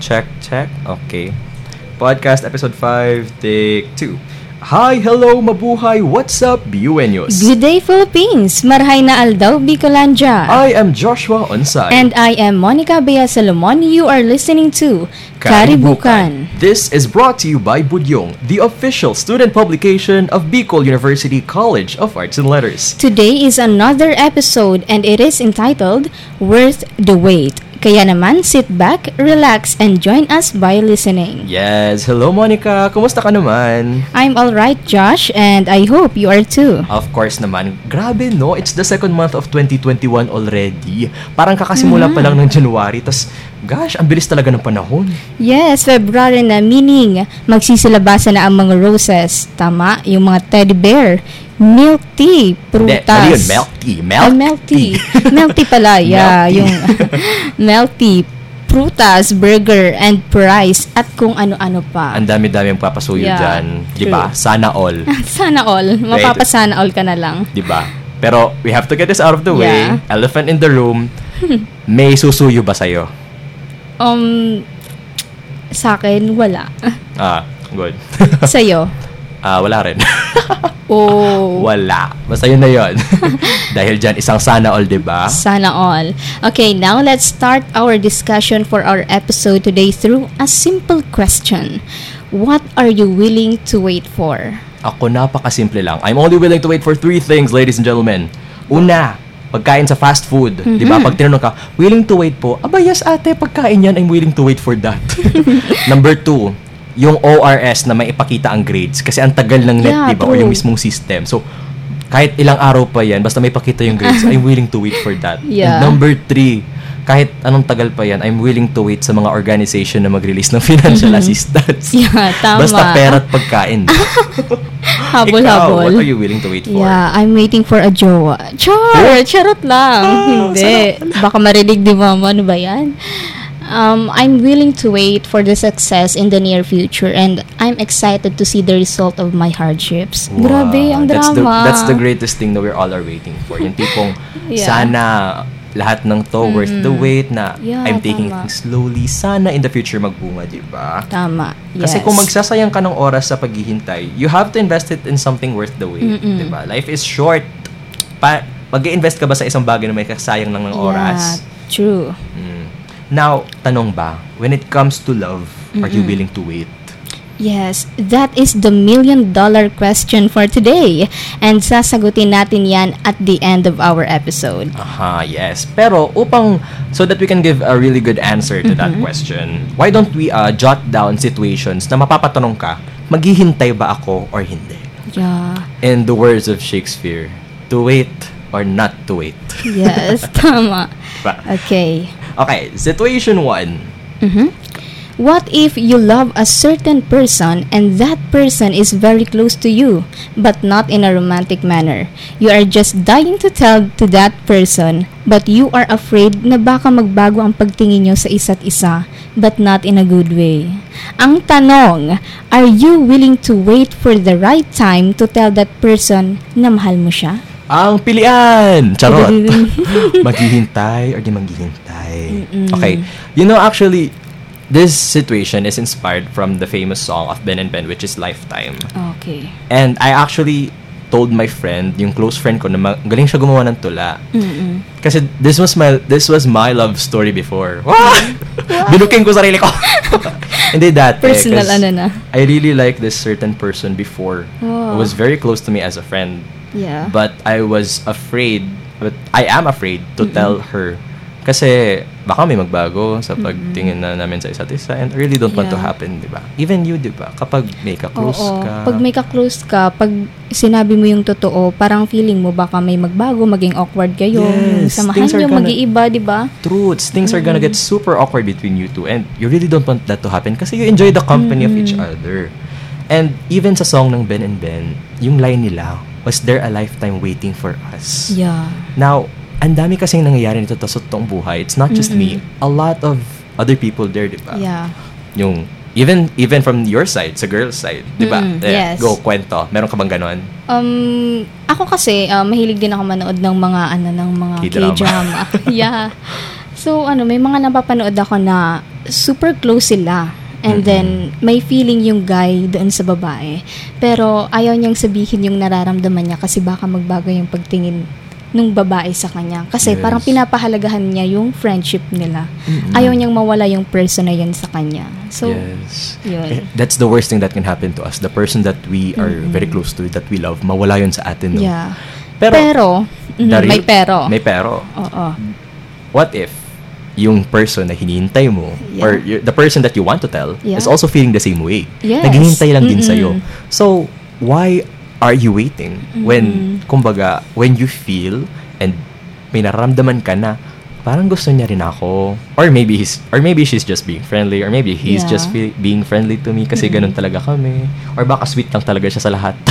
Check, check. Okay. Podcast episode 5, take 2. Hi, hello, mabuhay. What's up, Buenos? Good day, Philippines! Marhay na aldaw, Bicolandia. I am Joshua Onsay. And I am Monica Bea Salomon. You are listening to Karibukan. This is brought to you by Budyong, the official student publication of Bicol University College of Arts and Letters. Today is another episode and it is entitled Worth the Wait. Kaya naman, sit back, relax, and join us by listening. Yes, hello Monica. Kumusta ka naman? I'm alright, Josh, and I hope you are too. Of course naman. Grabe no, it's the second month of 2021 already. Parang kakasimula pa lang ng January. Tas, gosh, ang bilis talaga ng panahon. Yes, February na, meaning magsisilabasan na ang mga roses. Tama, yung mga teddy bear, milk tea, prutas. mali yun, milk tea. Milk, milk tea. milk tea pala, yeah. Milk tea. yung milk tea, prutas, burger, and price, at kung ano-ano pa. Ang dami-dami ang papasuyo Yeah, dyan. Di ba? Sana all. Sana all. Mapapasana all ka na lang. Di ba? Pero we have to get this out of the way. Yeah. Elephant in the room. May susuyo ba sa'yo? Um, sa akin, wala. Ah, good. Sa'yo? Ah, wala rin. Oh, wala. Basta yun na yun. Dahil dyan, isang sana all, di ba? sana all. Okay, now let's start our discussion for our episode today through a simple question. What are you willing to wait for? Ako, napakasimple lang. I'm only willing to wait for three things, ladies and gentlemen. Una, pagkain sa fast food. Di ba? Pag tinanong ka, willing to wait po. Aba, yes ate, pagkain yan, I'm willing to wait for that. Number two, yung ORS na may ipakita ang grades. Kasi ang tagal ng net, Yeah, di ba? Or true. yung mismong system. So, kahit ilang araw pa yan, basta may pakita yung grades, I'm willing to wait for that. Yeah. And number three, kahit anong tagal pa yan, I'm willing to wait sa mga organization na mag-release ng financial assistance. Mm-hmm. Yeah, tama. Basta pera at pagkain. Ikaw, Habol-habol. what are you willing to wait for? Yeah, I'm waiting for a jowa. Char! Charot lang. Ah, Hindi. Baka marinig di mama. Ano ba yan? Um, I'm willing to wait for the success in the near future and I'm excited to see the result of my hardships. Grabe, ang that's the, drama. that's the greatest thing that we all are waiting for. Yung tipong, Yeah. sana lahat ng to worth the wait na Yeah, I'm taking tama. things slowly. Sana in the future magbunga, di ba? Tama. Yes. Kasi kung magsasayang ka ng oras sa paghihintay, you have to invest it in something worth the wait, di ba? Life is short. Pa mag-invest ka ba sa isang bagay na may kasayang lang ng oras? Yeah, true. Mm. Now, tanong ba, when it comes to love, are you willing to wait? Yes, that is the million dollar question for today. And sasagutin natin yan at the end of our episode. Aha, yes. Pero upang so that we can give a really good answer to that question, why don't we uh, jot down situations na mapapatanong ka, maghihintay ba ako or hindi? Yeah. In the words of Shakespeare, to wait or not to wait. Yes, tama. Okay. Okay, situation one. Mm-hmm. What if you love a certain person and that person is very close to you, but not in a romantic manner? You are just dying to tell to that person, but you are afraid na baka magbago ang pagtingin nyo sa isa't isa, but not in a good way. Ang tanong, are you willing to wait for the right time to tell that person na mahal mo siya? Ang pilian! Charot! maghihintay or di maghihintay? Okay. You know, actually, this situation is inspired from the famous song of Ben and Ben, which is Lifetime. Okay. And I actually told my friend, yung close friend ko, na ma- galing siya gumawa ng tula. Mm-mm. Kasi this was my this was my love story before. Binuking ko sarili ko. Hindi dati. Personal ano na. I really like this certain person before. Wow. Who was very close to me as a friend. Yeah. But I was afraid, but I am afraid to tell her. Kasi baka may magbago sa pagtingin na namin sa isa't isa and I really don't want to happen, di ba? Even you, di ba? Kapag may ka-close Oo. ka. Pag may ka-close ka, pag sinabi mo yung totoo, parang feeling mo baka may magbago, maging awkward kayo. Yes, samahan nyo, gonna- mag-iiba, di ba? truths, things are gonna get super awkward between you two and you really don't want that to happen kasi you enjoy the company of each other. And even sa song ng Ben and Ben, yung line nila, was there a lifetime waiting for us? Yeah. Now, ang dami kasing nangyayari nito sa totoong buhay. It's not just me. A lot of other people there, di ba? Yeah. Yung, even even from your side, sa girl's side, di ba? Mm, Eh, yes. Go, kwento. Meron ka bang ganon? Um, ako kasi, uh, mahilig din ako manood ng mga, ano, ng mga K-drama. K-drama. yeah. So, ano, may mga napapanood ako na super close sila. And then, may feeling yung guy doon sa babae. Pero, ayaw niyang sabihin yung nararamdaman niya kasi baka magbago yung pagtingin nung babae sa kanya. Kasi Yes. parang pinapahalagahan niya yung friendship nila. Mm-mm. Ayaw niyang mawala yung person na yun sa kanya. So, yes. yun. Eh, That's the worst thing that can happen to us. The person that we are very close to, that we love, mawala yun sa atin. No? Yeah. Pero, Pero, mhm, the real- may pero. May pero. Oo. What if yung person na hinihintay mo Yeah. or the person that you want to tell Yeah. is also feeling the same way. Yes. Naghihintay lang din Mm-mm. sa'yo. So, why are you waiting when, kumbaga, when you feel and may nararamdaman ka na parang gusto niya rin ako or maybe he's or maybe she's just being friendly or maybe he's Yeah. just fe- being friendly to me kasi ganun talaga kami or baka sweet lang talaga siya sa lahat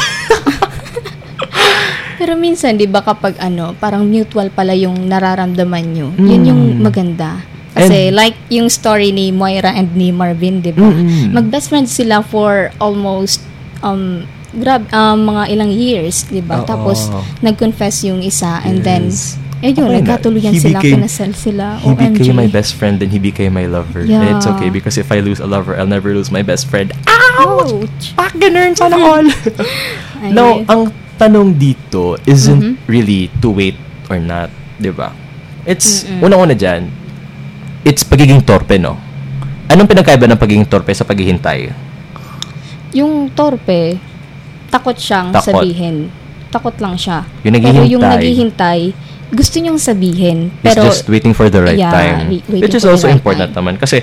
Pero minsan, di ba kapag ano, parang mutual pala yung nararamdaman nyo. Yun yung Mm. maganda. Kasi like yung story ni Moira and ni Marvin, di ba? Mm-mm. Mag-best friends sila for almost um grab um, mga ilang years, di ba? Tapos nag-confess yung isa and then Yes. eh yun, Okay na. nagkatuluyan sila, became- kinasal sila. He OMG. became my best friend and he became my lover. And it's Yeah. okay because if I lose a lover, I'll never lose my best friend. Ouch! Pak, ganun, sana all. No, ang tanong dito isn't Mhm. really to wait or not, di ba? It's, Mm-mm. unang-una dyan, it's pagiging torpe, no? Anong pinagkaiba ng pagiging torpe sa paghihintay? Yung torpe, takot siyang Takot. sabihin. Takot lang siya. Yung Pero yung naghihintay. naghihintay, gusto niyang sabihin. It's Pero, just waiting for the right Yeah, time. Which is also right important time. naman. Kasi,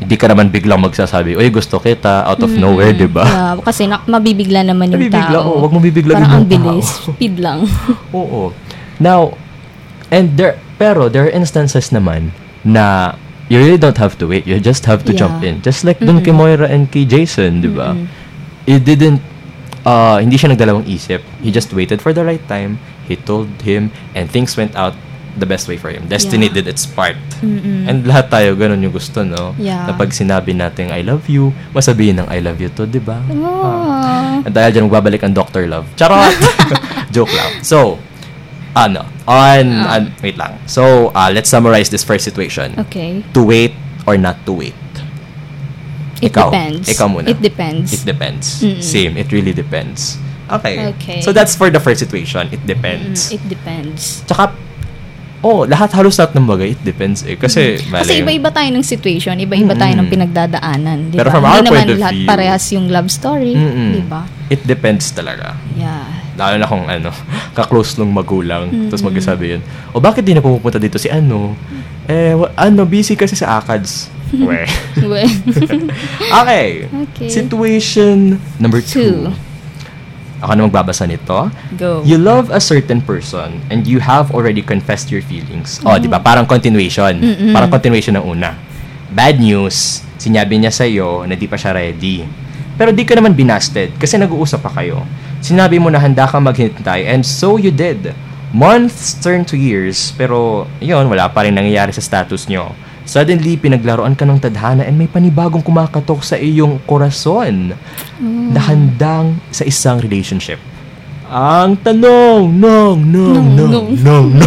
hindi ka naman biglang magsasabi, Uy, gusto kita, out of Mm, nowhere, di ba? Yeah, kasi na, mabibigla naman yung Nabibigla, tao. oo. Wag mo bibigla Parang yung ang tao. bilis. Speed lang. Oo. Now, and there, pero there are instances naman na you really don't have to wait. You just have to Yeah. jump in. Just like dun kay Moira and kay Jason, di ba? It didn't, uh, hindi siya nagdalawang isip. He just waited for the right time. He told him, and things went out the best way for him. Destiny Yeah. did its part. Mm-mm. And lahat tayo, ganun yung gusto, no? Yeah. Na pag sinabi natin, I love you, masabihin ng I love you to, di ba? Oh. At dahil dyan, magbabalik ang Dr. Love. Charot! Joke lang. So, ano, on, Ah. an- wait lang. So, uh, let's summarize this first situation. Okay. To wait or not to wait? It Ikaw. depends. Ikaw muna. It depends. It depends. Mm-mm. Same. It really depends. Okay. Okay. So, that's for the first situation. It Mm, depends. it depends. Tsaka, oh, lahat, halos lahat ng bagay, it depends eh. Kasi, Mm-hmm. Kasi iba-iba tayo ng situation, iba-iba tayo ng pinagdadaanan, di Pero from Hindi our naman point of lahat view- parehas yung love story, Mm-mm. di ba? It depends talaga. Yeah. Lalo na kung ano, ka-close nung magulang. Tapos Mm-mm. magsasabi yun, o bakit di na pumupunta dito si ano? Eh, ano, busy kasi sa ACADS. Weh. Well, okay. Okay. Situation number two. Two. Ako na magbabasa nito. Go. You love a certain person and you have already confessed your feelings. Oh, di ba? Parang continuation. Mm-mm. Parang continuation ng una. Bad news, sinabi niya sa'yo na di pa siya ready. Pero di ka naman binasted kasi nag-uusap pa kayo. Sinabi mo na handa kang maghintay and so you did. Months turn to years pero yun, wala pa rin nangyayari sa status nyo. Suddenly, pinaglaruan ka ng tadhana and may panibagong kumakatok sa iyong korason na handang sa isang relationship. Ang tanong, no, no, no, No, no, no.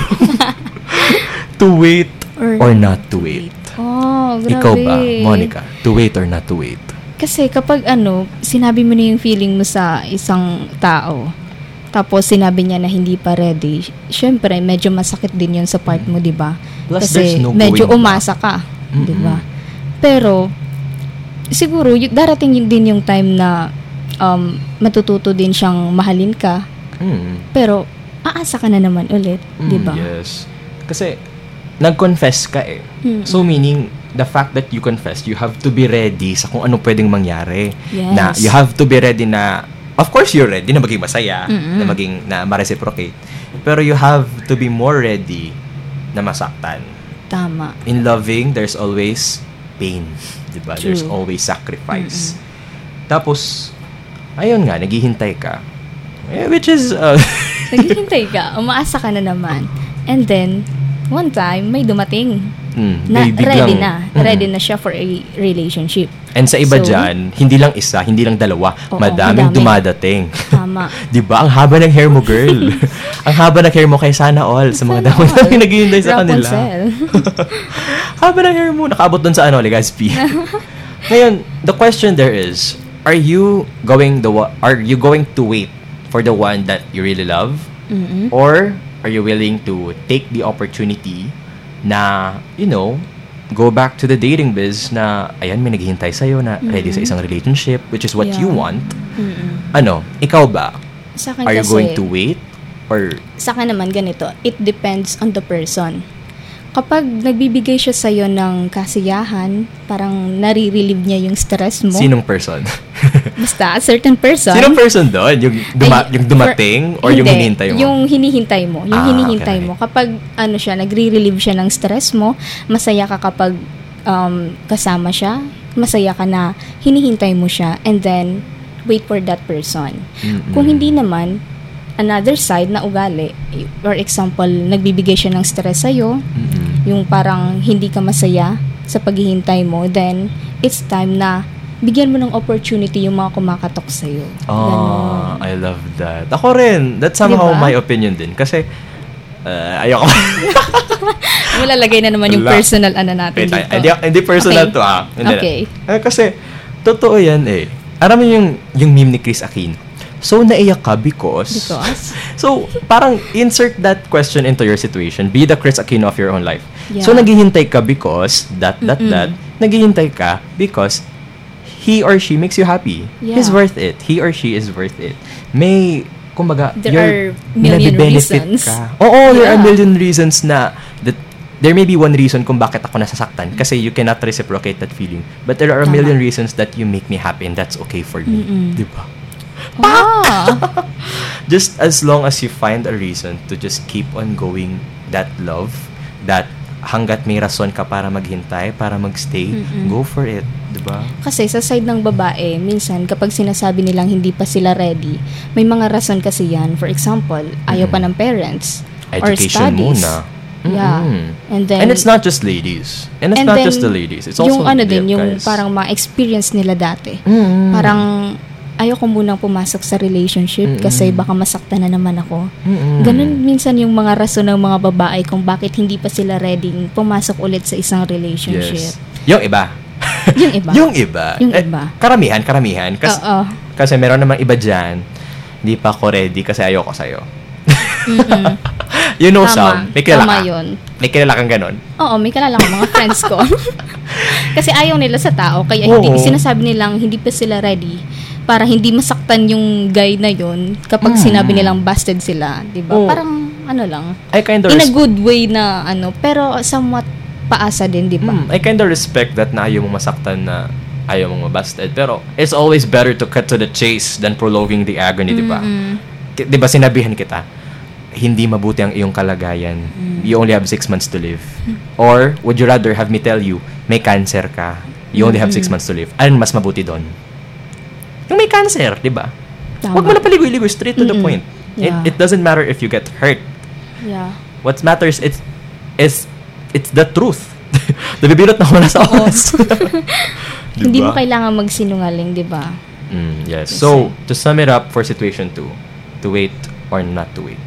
to wait or, Or not to wait. Oh, grabe. Ikaw ba, Monica? To wait or not to wait? Kasi kapag ano, sinabi mo na yung feeling mo sa isang tao, tapos sinabi niya na hindi pa ready, syempre medyo masakit din yun sa part mo, di ba? Kasi no medyo umasa ka, di ba? Pero, siguro, y- darating din yung time na um, matututo din siyang mahalin ka, Mm. pero aasa ka na naman ulit, Mm, di ba? Yes. Kasi, nag-confess ka eh. Mm-mm. So, meaning, the fact that you confess, you have to be ready sa kung ano pwedeng mangyari. Yes. Na, you have to be ready na, of course, you're ready na maging masaya, Mm-mm. na maging, na ma-reciprocate. Pero you have to be more ready na masaktan. Tama. In loving, there's always pain. Diba? True. There's always sacrifice. Tapos, ayun nga, naghihintay ka. Eh, which is, uh, Naghihintay ka, umaasa ka na naman. And then, one time, may dumating mm, na ready na. Mm. Ready na siya for a relationship. And sa iba So, dyan, hindi lang isa, hindi lang dalawa, Oo, madaming madami. dumadating. Tama. Di ba? Ang haba ng hair mo, girl. ang haba ng hair mo kay Sana All sa mga all. na naghihintay sa kanila. Haba ng hair mo. Nakaabot dun sa ano, Legazpi. Ngayon, the question there is, are you going the are you going to wait for the one that you really love? Mm-mm. Or are you willing to take the opportunity na, you know, go back to the dating biz na, ayan, may naghihintay sa'yo na ready sa isang relationship, which is what you Yeah. want. Mm-mm. Ano, ikaw ba? Sa akin Are you kasi, going to wait? Or, sa akin naman ganito, it depends on the person. Kapag nagbibigay siya sa'yo ng kasiyahan, parang nare-relieve niya yung stress mo. sinong person? Basta, a certain person. sinong person doon? Yung, duma- Ay, yung dumating? or yung Hindi, hinihintay mo? Yung hinihintay mo. Yung Ah, hinihintay okay. mo. Kapag ano siya, nagre-relieve siya ng stress mo, masaya ka kapag um, kasama siya, masaya ka na hinihintay mo siya, and then, wait for that person. Mm-mm. Kung hindi naman, another side na ugali, for example, nagbibigay siya ng stress sa'yo, Mm-mm. Yung parang hindi ka masaya sa paghihintay mo, then it's time na bigyan mo ng opportunity yung mga kumakatok sa'yo. Ah, I love that. Ako rin. That's somehow Diba? my opinion din. Kasi, uh, ayoko. Ganon. Malalagay na naman yung personal ano natin Wait, dito. hindi, hindi personal Okay. to ah. Hindi, Okay. Eh, kasi, totoo yan eh. Alam mo yung, yung meme ni Chris Aquino. So, naiyak ka because... Because? So, parang insert that question into your situation. Be the Chris Aquino of your own life. Yeah. So, naghihintay ka because, that, that, Mm-mm. that. Naghihintay ka because he or she makes you happy. Yeah. He's worth it. He or she is worth it. May, kumbaga, There are million reasons. Ka. Oo, there are Yeah. million reasons na that there may be one reason kung bakit ako nasasaktan kasi you cannot reciprocate that feeling. But there are a Tama. million reasons that you make me happy and that's okay for me. Mm-mm. Di ba? Ah! Just as long as you find a reason to just keep on going that love, that hanggat may rason ka para maghintay, para magstay, Mm-mm. go for it. Di ba? Kasi sa side ng babae, minsan kapag sinasabi nilang hindi pa sila ready, may mga rason kasi yan. For example, ayaw pa ng parents or Education studies. muna. Yeah. Mm-mm. And then And it's not just ladies. And it's and not then, just the ladies. It's also yung ano din, yung guys. parang mga experience nila dati. Mm-mm. Parang ayaw ko munang pumasok sa relationship Mm-mm. kasi baka masaktan na naman ako. Mm-mm. Ganun minsan yung mga rason ng mga babae kung bakit hindi pa sila ready pumasok ulit sa isang relationship. Yes. Yung iba. Yung iba. yung iba. Yung Eh, iba. karamihan, karamihan. Kasi, kasi meron namang iba dyan, hindi pa ako ready kasi ayoko sa'yo. You know Tama. some. May kilala Tama ka. yun. May kilala kang ganun. Oo, may kalala ko mga friends ko. Kasi ayaw nila sa tao, kaya hindi Oo. sinasabi nilang hindi pa sila ready para hindi masaktan yung guy na yun kapag Mm. sinabi nilang busted sila, 'di ba? Oo. Parang ano lang, I kind of in a good way na ano, pero somewhat paasa din, 'di ba? Mm, I kind of respect that na ayaw mong masaktan na ayaw mong mabasted. Pero it's always better to cut to the chase than prolonging the agony, di ba? Mm-mm. Ki- Di ba sinabihan kita, hindi mabuti ang iyong kalagayan. You only have six months to live. Or, would you rather have me tell you, may cancer ka. You only have six months to live. Alin mas mabuti doon? Yung may cancer, di ba? Huwag mo na paligoy-ligoy, straight to the Mm-mm. point. Yeah. It, it doesn't matter if you get hurt. Yeah. What matters is, is it's the truth. Nabibilot na ako na sa oras. Diba? Hindi mo kailangan magsinungaling, 'di ba? Mm, yes. So, to sum it up for situation 2, to wait or not to wait.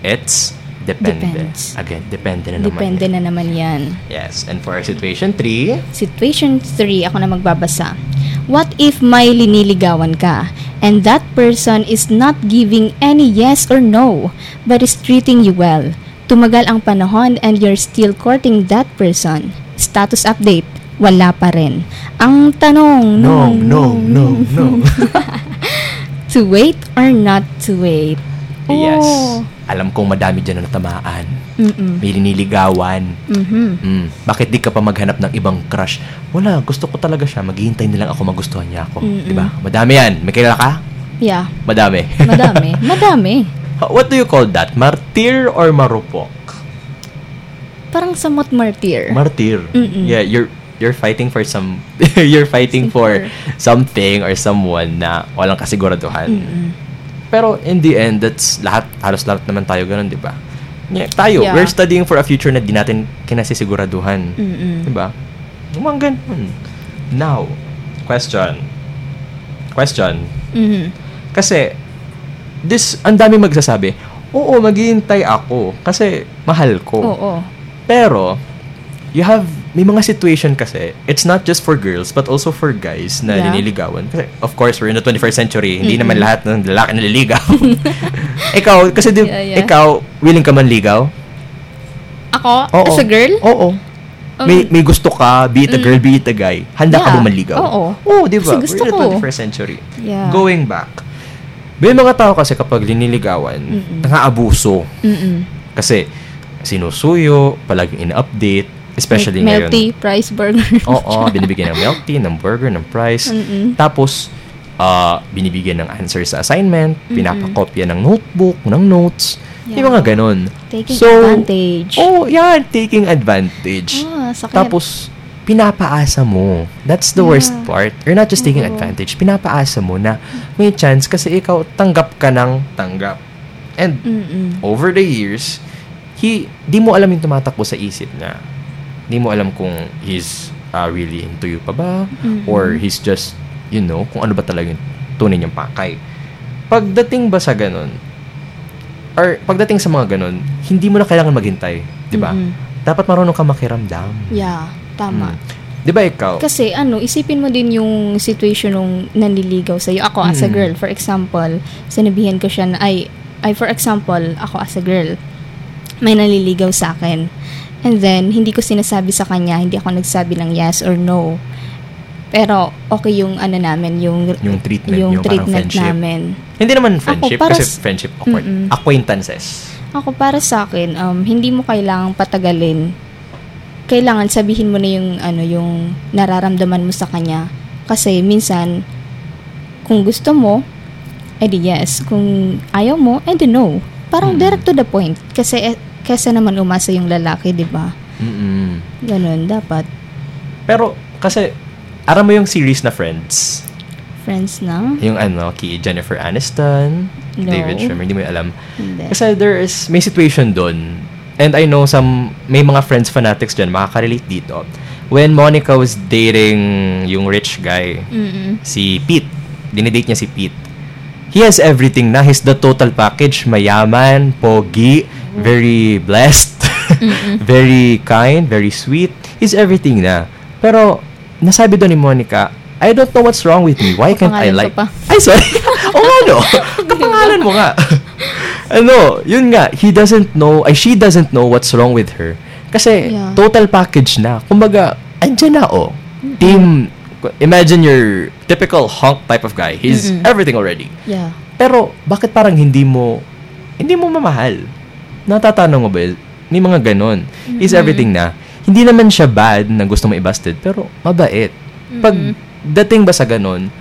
It's depende. Depends. Again, depende na naman. Depende yan. na naman 'yan. Yes. And for situation 3, Situation 3, ako na magbabasa. What if may liniligawan ka and that person is not giving any yes or no but is treating you well? Tumagal ang panahon and you're still courting that person. Status update, wala pa rin. Ang tanong, no, no, no, no. to wait or not to wait? yes. Alam kong madami dyan na natamaan. Mm-mm. May liniligawan. Mhm. Mm. Bakit di ka pa maghanap ng ibang crush? Wala, gusto ko talaga siya. Maghihintay na lang ako magustuhan niya ako. Mm-mm. Di ba? Madami yan. May kilala ka? Yeah, Madami. madami. madami. What do you call that? Martir or marupok? Parang somewhat martyr. Martir. Mm-mm. Yeah, you're you're fighting for some you're fighting for something or someone na walang kasiguraduhan. Mm-mm. Pero in the end, that's lahat halos lahat naman tayo ganun, 'di ba? Yeah, tayo, Yeah. we're studying for a future na di natin kinasisiguraduhan. Mm-mm. 'Di ba? Mga ganun. Now, question. Question. Mhm. Kasi this, ang dami magsasabi, oo, maghihintay ako kasi mahal ko. Oo. Pero, you have, may mga situation kasi, it's not just for girls, but also for guys na Yeah. liniligawan. Kasi, of course, we're in the 21st century, hindi naman lahat ng lalaki naliligaw. ikaw, kasi di, Yeah, yeah. ikaw, willing ka man ligaw? Ako, Oo. as a girl, Oo. Um, may, may gusto ka, be it a girl, be it a guy, handa ka Yeah. ba manligaw? Oo. Oo, di ba? We're in the ko. 21st century. Yeah. Going back, may mga tao kasi kapag liniligawan, Mm-mm. nangaabuso. mm Kasi, sinusuyo, palaging in-update, especially ngayon. Melty, price burger. Oo, binibigyan ng milk tea, ng burger, ng price. Mm-mm. Tapos, ah, binibigyan ng answer sa assignment, Mm-mm. pinapakopya ng notebook, ng notes, Yeah. yung mga ganun. Taking So, advantage. Oh, yan, taking advantage. Ah, sakit. Tapos, pinapaasa mo. That's the worst Yeah. part. You're not just taking Oo. advantage. Pinapaasa mo na may chance kasi ikaw tanggap ka ng tanggap. And Mm-mm. over the years, he, di mo alam yung tumatakbo sa isip niya. Di mo alam kung he's uh, really into you pa ba? Mm-mm. Or he's just, you know, kung ano ba talaga yung tunay niyang pakay. Pagdating ba sa ganun, or pagdating sa mga ganun, hindi mo na kailangan maghintay. Di ba? Mm-mm. Dapat marunong ka makiramdam. Yeah, tama. Mm. Di ba ikaw? Kasi ano, isipin mo din yung situation nung nanliligaw sa'yo. Ako as a Mm. girl, for example, sinabihan ko siya na, ay, ay for example, ako as a girl, may nanliligaw sa akin. And then, hindi ko sinasabi sa kanya, hindi ako nagsabi ng yes or no. Pero, okay yung ano namin, yung, yung treatment yung yung treatment namin. Hindi naman friendship, para kasi friendship awkward. Mm-mm. Acquaintances. Ako para sa akin, um, hindi mo kailangang patagalin. Kailangan sabihin mo na yung ano yung nararamdaman mo sa kanya. Kasi minsan kung gusto mo, edi yes. Kung ayaw mo, edi no. Parang Mm. direct to the point. Kasi eh, kesa naman umasa yung lalaki, 'di ba? Mm-mm. Ganun dapat Pero, kasi, aram mo yung series na Friends? friends na. Yung ano, kay Jennifer Aniston, No. David Schwimmer, hindi mo alam. Hindi. Kasi there is, may situation doon. And I know some, may mga friends fanatics dyan, makaka-relate dito. When Monica was dating yung rich guy, Mm-mm. si Pete, dinidate niya si Pete. He has everything na. He's the total package. Mayaman, pogi, very blessed, very kind, very sweet. He's everything na. Pero, nasabi doon ni Monica, I don't know what's wrong with me. Why can't I like... pa. Ay, sorry. o nga, no? Kapangalan mo nga. ano, yun nga, he doesn't know, ay, she doesn't know what's wrong with her. Kasi, Yeah. total package na. Kumbaga, andyan na, oh. Team, imagine your typical hunk type of guy. He's Mm-mm. everything already. Yeah. Pero, bakit parang hindi mo, hindi mo mamahal? Natatanong mo ba, may mga ganon. He's everything na. Hindi naman siya bad na gusto mo i-busted, pero mabait. Pag dating ba sa ganon,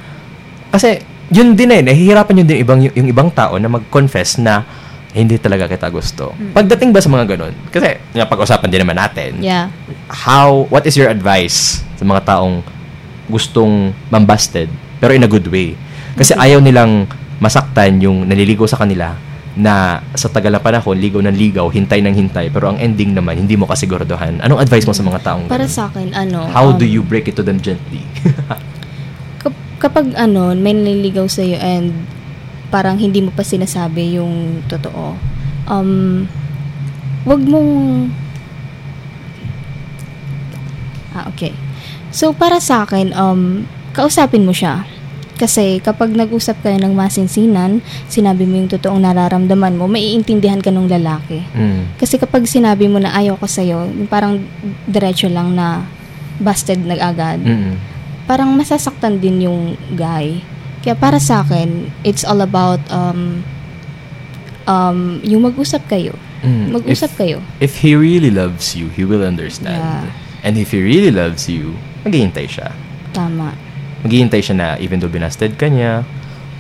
kasi yun din eh, nahihirapan yun din ibang, yung ibang tao na mag-confess na hindi talaga kita gusto. Pagdating ba sa mga ganon, kasi nga pag-usapan din naman natin, Yeah. how, what is your advice sa mga taong gustong mambusted, pero in a good way? Kasi ayaw nilang masaktan yung naliligaw sa kanila na sa tagal na panahon, ligaw ng ligaw, hintay ng hintay, pero ang ending naman, hindi mo kasiguraduhan. Anong advice mo sa mga taong Para ganun? sa akin ano, How um, do you break it to them gently? Kap- kapag ano, may naliligaw sa iyo and parang hindi mo pa sinasabi yung totoo. Um wag mong Ah, okay. So para sa akin, um kausapin mo siya. Kasi kapag nag-usap kayo ng masinsinan, sinabi mo yung totoong nararamdaman mo, maiintindihan ka ng lalaki. mm. Kasi kapag sinabi mo na ayaw ko sa'yo, parang diretso lang na busted na agad Mm-mm. parang masasaktan din yung guy. Kaya para sa akin, it's all about um, um, yung mag-usap kayo. Mm. Mag-usap if, kayo. if he really loves you, he will understand. Yeah. And if he really loves you, maghihintay siya. Tama. Maghihintay siya na even though binasted ka niya,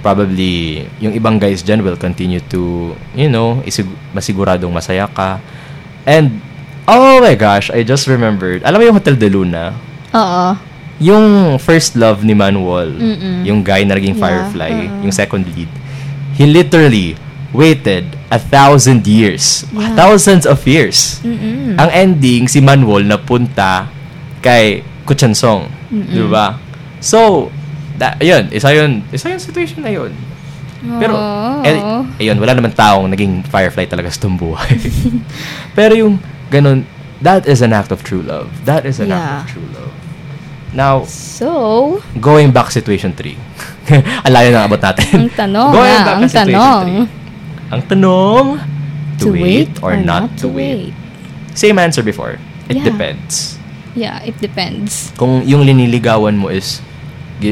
probably yung ibang guys dyan will continue to, you know, isig- masiguradong masaya ka. And, oh my gosh, I just remembered. Alam mo yung Hotel de Luna? Oo. Yung first love ni Manuel, Mm-mm. yung guy na naging Yeah, Firefly, oo. yung second lead, he literally waited a thousand years. Yeah. Thousands of years. Mm-mm. Ang ending, si Manuel napunta kay Kuchansong. Di ba? So, da, yun, isa yun, isa yun situation na yun. Pero, Oh. eh, ayun, wala naman taong naging firefly talaga sa itong buhay. Pero yung ganun, that is an act of true love. That is an act Yeah. of true love. Now, So, going back situation 3. Ang layo na abot natin. ang tanong Going back ang to situation tanong. three. Ang tanong, to, wait, or, not, to wait. Same answer before. It Yeah. depends. Yeah, it depends. Kung yung liniligawan mo is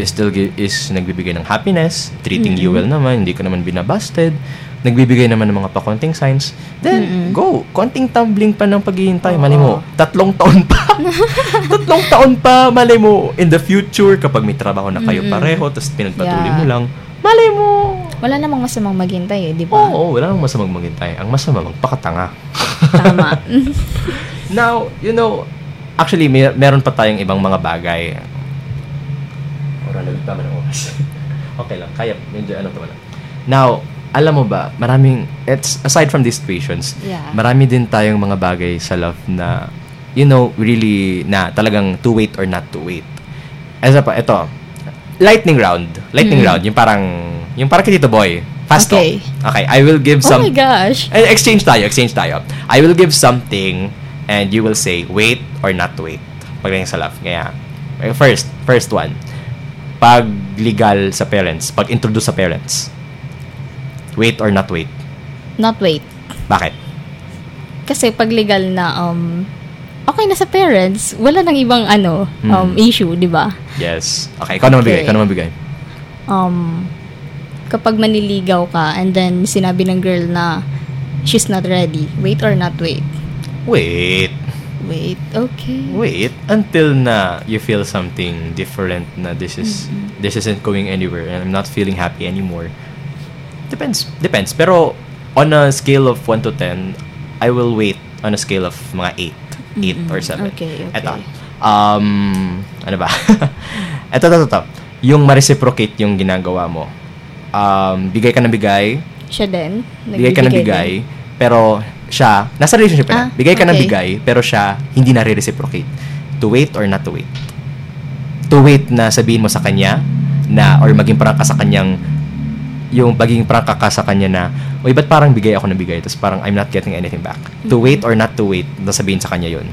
still is nagbibigay ng happiness, treating you well naman, hindi ka naman binabasted, nagbibigay naman ng mga pakonting signs, then Mm-mm. go. Konting tumbling pa ng paghihintay. Oo. Mali mo, tatlong taon pa. tatlong taon pa, mali mo. In the future, kapag may trabaho na kayo Mm-mm. pareho, tapos pinagpatuloy Yeah. mo lang, mali mo. Wala namang masamang maghintay eh, di ba? Oo, wala nang masamang maghintay. Ang masama, magpakatanga. Tama. Now, you know, actually, may, meron pa tayong ibang mga bagay. Ora, nagtama ng oras. okay lang, kaya, medyo ano to lang. Now, alam mo ba, maraming, it's, aside from these situations, Yeah. marami din tayong mga bagay sa love na, you know, really, na talagang to wait or not to wait. Isa pa, ito, lightning round. Lightning Mm. round, yung parang, yung parang kay Tito Boy. Fast Okay. talk. Okay, I will give oh some, my gosh. eh, exchange tayo, exchange tayo. I will give something and you will say wait or not to wait. Pagdating sa love. Kaya, eh, first, first one. Pag legal sa parents, pag introduce sa parents. Wait or not wait. Not wait. Bakit? Kasi pag legal na, um, okay na sa parents, wala nang ibang ano, um, Hmm. issue, di ba? Yes. Okay, ikaw naman bigay. Okay. Ikaw bigay. Um, kapag maniligaw ka and then sinabi ng girl na she's not ready, wait or not wait? Wait. Wait, okay. Wait until na you feel something different na this is this isn't going anywhere and I'm not feeling happy anymore. Depends. Depends. Pero on a scale of 1 to 10, I will wait on a scale of mga 8. 8 or 7. Okay, okay. Eto. Um, ano ba? Eto, eto, eto. Yung ma-reciprocate yung ginagawa mo. Um, bigay ka ng bigay, Siya din? bigay ka ng bigay, din? pero siya, nasa relationship ka na. Ah, Bigay ka ng okay. bigay, pero siya, hindi na re-reciprocate. To wait or not to wait. To wait na sabihin mo sa kanya, na, or maging parang ka sa kanyang, yung maging parang ka sa kanya na, uy, ba't parang bigay ako ng bigay? Tapos parang I'm not getting anything back. To Mm-hmm. wait or not to wait, na sabihin sa kanya yun.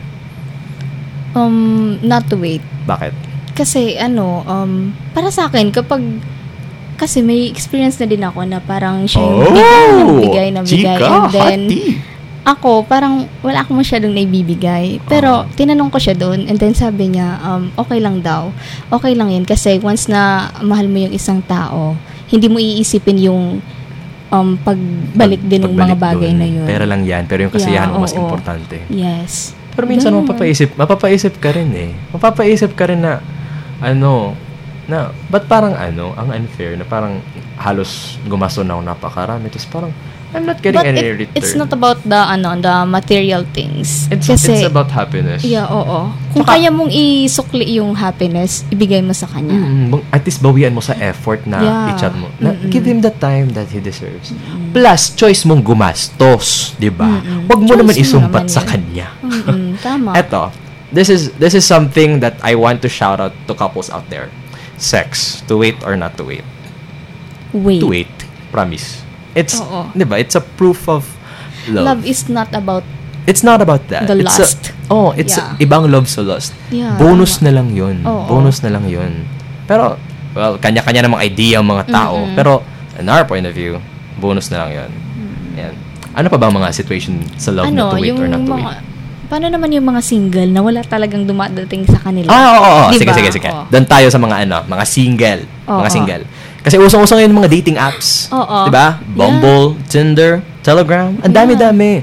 Um, not to wait. Bakit? Kasi ano, um, para sa akin, kapag kasi may experience na din ako na parang siya yung bigay ng bigay ng bigay. Oh! Chika, and then, hati. Ako, parang wala akong masyadong naibibigay. Pero, Ah. tinanong ko siya doon, and then sabi niya, um, okay lang daw. Okay lang yan, kasi once na mahal mo yung isang tao, hindi mo iisipin yung um, pagbalik din ng mga bagay dun. na yun. Pera lang yan, pero yung kasiyahan Yeah, mo mas oo. importante. Yes. Pero minsan Ganun. mapapaisip, mapapaisip ka rin eh. Mapapaisip ka rin na, ano, na, ba't parang ano, ang unfair, na parang halos gumasto na ako napakarami. Tapos parang, I'm not getting But any it- return. it's not about the, ano, the material things. It's, kasi, it's about happiness. Yeah, oo. Kung Saka- kaya mong isukli yung happiness, ibigay mo sa kanya. Mm, at least bawian mo sa effort na Yeah. i-chat mo. Na, Mm-mm. give him the time that he deserves. Plus, choice mong gumastos, di ba? Mm-mm. Huwag mo Choice naman mo isumpat naman sa kanya. Mm-mm, tama. Eto, this is this is something that I want to shout out to couples out there. Sex, to wait or not to wait. Wait. To wait, promise. It's, Oo. 'di ba? It's a proof of love. Love is not about It's not about that. The it's a- lust. oh, it's a- Yeah. ibang love sa lust. Yeah, Bonus na lang 'yun. Oo. Bonus na lang 'yun. Pero well, kanya-kanya namang idea ang mga tao, Mm-mm. pero in our point of view, bonus na lang 'yun. Yan. Ano pa bang mga situation sa love na ano, to wait yung or not to mga, wait? paano naman yung mga single na wala talagang dumadating sa kanila? Ah, oo, oo, oo. Di Sige, ba? sige, sige. Oo. Doon tayo sa mga ano, mga single. Oo. Mga single. Kasi usong-usong ngayon yung mga dating apps. Oo. 'Di ba? Bumble, Tinder, Telegram, ang dami-dami.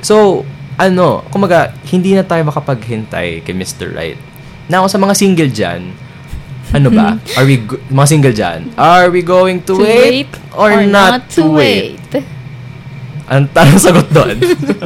So, ano, kumaga, hindi na tayo makapaghintay kay Mr. Right. Now, sa mga single dyan, ano ba? Are we, go- mga single dyan, are we going to, To wait, or, not, to wait? Ang tanong sagot doon.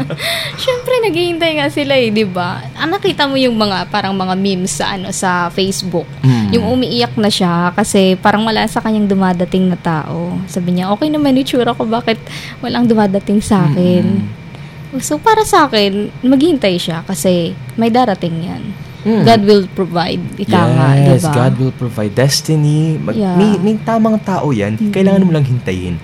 Siyempre, naghihintay nga sila eh, di ba? Ah, nakita mo yung mga, parang mga memes sa, ano, sa Facebook. Mm. Yung umiiyak na siya kasi parang wala sa kanyang dumadating na tao. Sabi niya, okay naman yung tsura ko, bakit walang dumadating sa akin? Mm. So, para sa akin, maghintay siya kasi may darating yan. Mm. God will provide. Ika nga, yes, diba? God will provide destiny. Mag, Yeah. may, may tamang tao yan. Mhm. Kailangan mo lang hintayin.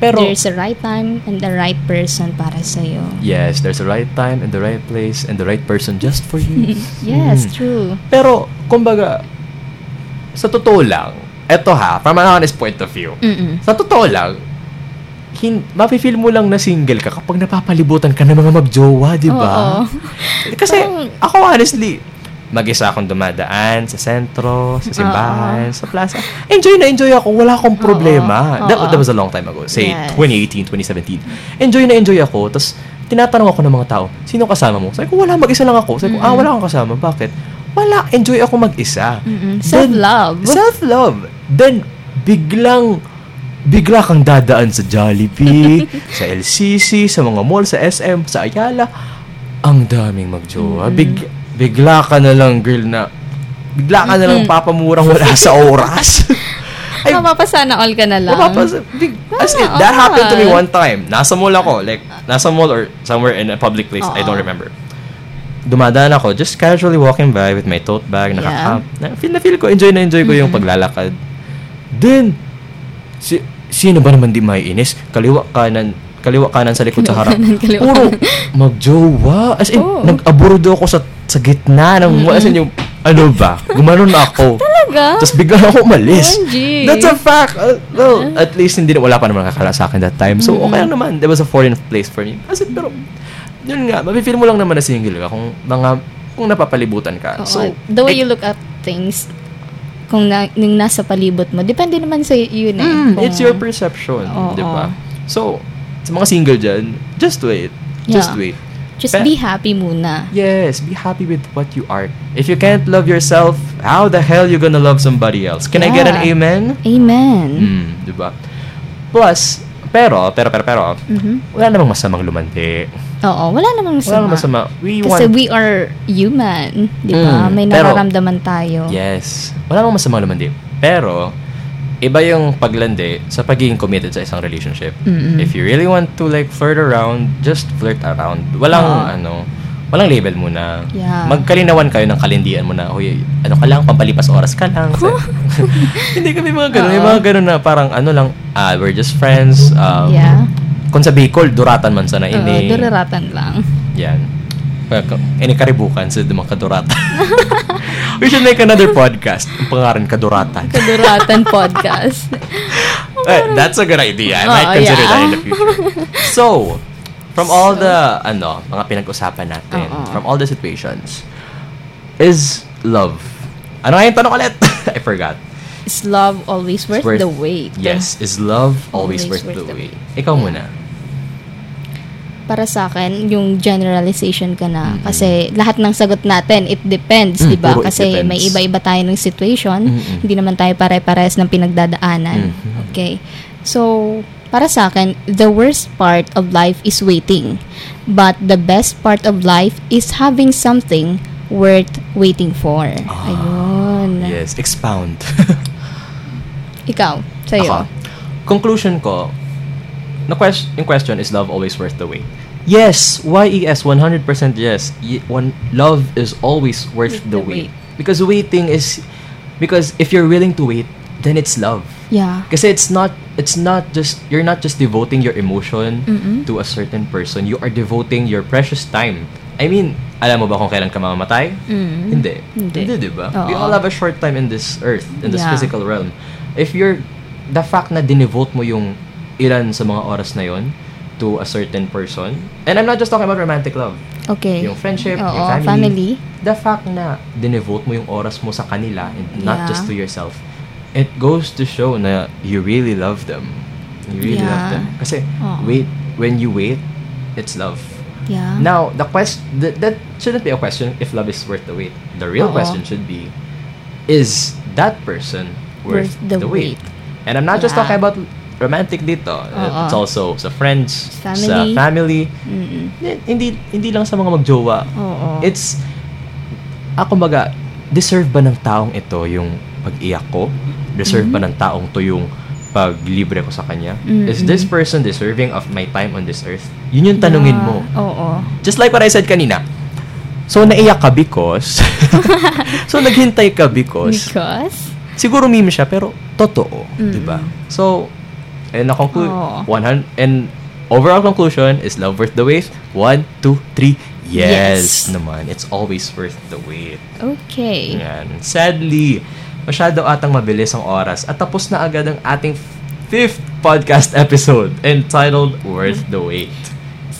Pero, There's a right time and the right person para sa'yo. yes, there's a right time and the right place and the right person just for you. yes, Mm. true. Pero, kumbaga, sa totoo lang, eto ha, from an honest point of view, Mm-mm. sa totoo lang, hin, mapifeel mo lang na single ka kapag napapalibutan ka ng mga magjowa, di ba? Kasi, ako honestly, mag-isa akong dumadaan sa sentro, sa simbahan, sa plaza. Enjoy na enjoy ako. Wala akong problema. Oo. That, that was a long time ago. Say, Yes. 2018, 2017. Enjoy na enjoy ako. Tapos, tinatanong ako ng mga tao, sino kasama mo? Sabi ko, wala, mag-isa lang ako. Sabi ko, ah, wala akong kasama. Bakit? Wala, enjoy ako mag-isa. Mm-mm. Then, Self-love. Self-love. Then, biglang, bigla kang dadaan sa Jollibee, sa LCC, sa mga mall, sa SM, sa Ayala. Ang daming magjowa. Mm. Big, bigla ka na lang, girl, na bigla ka na lang papamurang wala sa oras. Ay, Mapapasana all ka na lang. mapapas- big, as in, Ah, that oo. happened to me one time. Nasa mall ako, like, nasa mall or somewhere in a public place. I don't remember. Dumadaan ako, just casually walking by with my tote bag, Yeah. nakaka... Na, feel na feel ko, enjoy na enjoy ko yung Mhm. paglalakad. Then, si, sino ba naman di maiinis? Kaliwa kanan, kaliwa kanan sa likod sa harap. Kanan, kaliwa Puro magjowa. As in, Oo. nag-aburdo ako sa, sa gitna ng, as in yung, ano ba, gumanon ako. Talaga? Tapos bigla ako umalis. OMG. That's a fact. Uh, well, at least hindi wala pa naman nakakala sa akin that time. So, okay lang naman. There was a foreign place for me. Kasi, pero, yun nga, mapifeel mo lang naman na single ka kung mga, kung napapalibutan ka. Oo. So, the way eh, you look at things, kung na, yung nasa palibot mo, depende naman sa yun eh. mm, Kung- it's your perception. Di ba? So, sa mga single dyan, just wait. Just Yeah. wait. Just Pe- be happy muna. Yes, be happy with what you are. If you can't love yourself, how the hell you gonna love somebody else? Can I get an Yeah. amen? Amen. Mm, di ba? Plus, pero, pero, pero, pero, Mhm. wala namang masamang lumandi. Oo, wala namang Wala namang masama. masama. We Kasi want... we are human, di ba? Mm, May pero- nararamdaman tayo. Yes. Wala namang masamang lumandi. Pero, iba yung paglandi sa pagiging committed sa isang relationship. Mm-mm. If you really want to like flirt around, just flirt around. Walang Oo. ano, walang label muna. Yeah. Magkalinawan kayo ng kalindian mo na, huy, ano ka lang, pampalipas oras ka lang. Hindi kami mga ganun. May Oo. mga ganun na parang ano lang, ah, we're just friends. Um, yeah. Kung sa Bicol, duratan man sana Oo, ini. duraratan lang. Yan. Ini karibukan sa dumang kaduratan. We should make another podcast. Ang pangaran, kaduratan. Kaduratan podcast. Eh, that's a good idea. I might consider yeah. that in the future. So, from all the, ano, mga pinag-usapan natin, Oo. from all the situations, is love. Ano nga yung tanong ulit? I forgot. Is love always worth, Worth- the wait? Yes, is love always, Always worth, worth the the wait? Ikaw muna. Para sa akin, yung generalization ka na. Mhm. Kasi lahat ng sagot natin, it depends, Mm, di ba? Kasi depends. may iba-iba tayo ng situation. Mm-mm. Hindi naman tayo pare-pares ng pinagdadaanan. Mhm. Okay. So, para sa akin, the worst part of life is waiting. But the best part of life is having something worth waiting for. Ah, Ayun. Yes, expound. Ikaw, sa'yo. Ako. Conclusion ko, na quest- yung question is love always worth the wait? Yes, YES, 100% yes. Y- one, love is always worth the, the wait. wait. Because waiting is, because if you're willing to wait, then it's love. Yeah. Kasi it's not, it's not just, you're not just devoting your emotion Mm-mm. to a certain person. You are devoting your precious time. I mean, alam mo ba kung kailan ka mamamatay? Mm. Hindi. Hindi. Hindi, di ba? We all have a short time in this earth, in this Yeah. physical realm. If you're, the fact na dinevote mo yung ilan sa mga oras na yon to a certain person, and I'm not just talking about romantic love, Okay. yung friendship, Oo, yung family, family. the fact na dinevote mo yung oras mo sa kanila and not Yeah. just to yourself, it goes to show na you really love them. You really love Yeah. them. Kasi, Oo. wait, when you wait, it's love. Yeah. Now, the question that, that shouldn't be a question if love is worth the wait. The real Oo. question should be, is that person worth, Worth the, the wait? wait. And I'm not just Yeah. talking about romantic dito. Oo. It's also sa friends, sa Family. family. Mm-mm. Hindi hindi lang sa mga magjowa. Oo. It's ako baga, deserve ba ng taong ito yung pag-iyak ko? Deserve ba ng taong to yung paglibre ko sa kanya? Is Mm-mm. this person deserving of my time on this earth? Yun yung tanungin Yeah. mo. Oo. Just like what I said kanina. So, naiyak ka because... so, naghintay ka because... Because? siguro meme siya, pero totoo. di ba? So, and na conclude, Oo. 100, and overall conclusion is love worth the wait? One, two, three, yes, Yes. naman. It's always worth the wait. Okay. Yan. Sadly, masyado atang mabilis ang oras at tapos na agad ang ating fifth podcast episode entitled Worth the Wait.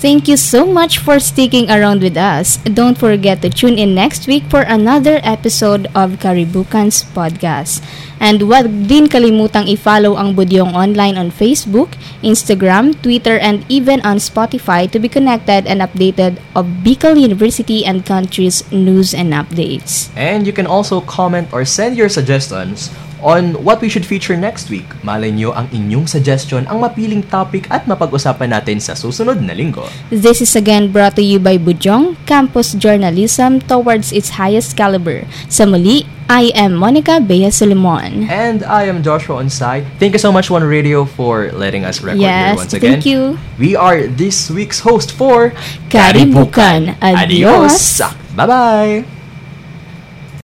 Thank you so much for sticking around with us. Don't forget to tune in next week for another episode of Karibukan's podcast. And wag din kalimutang i-follow ang Budyong online on Facebook, Instagram, Twitter, and even on Spotify to be connected and updated of Bicol University and country's news and updates. And you can also comment or send your suggestions on what we should feature next week. Malay nyo ang inyong suggestion ang mapiling topic at mapag-usapan natin sa susunod na linggo. This is again brought to you by Bujong Campus Journalism towards its highest caliber. Sa muli, I am Monica Bea Solimon. And I am Joshua Onsai. Thank you so much, One Radio, for letting us record here Yes, once again. thank you. We are this week's host for Karibukan. Adios. Bye-bye!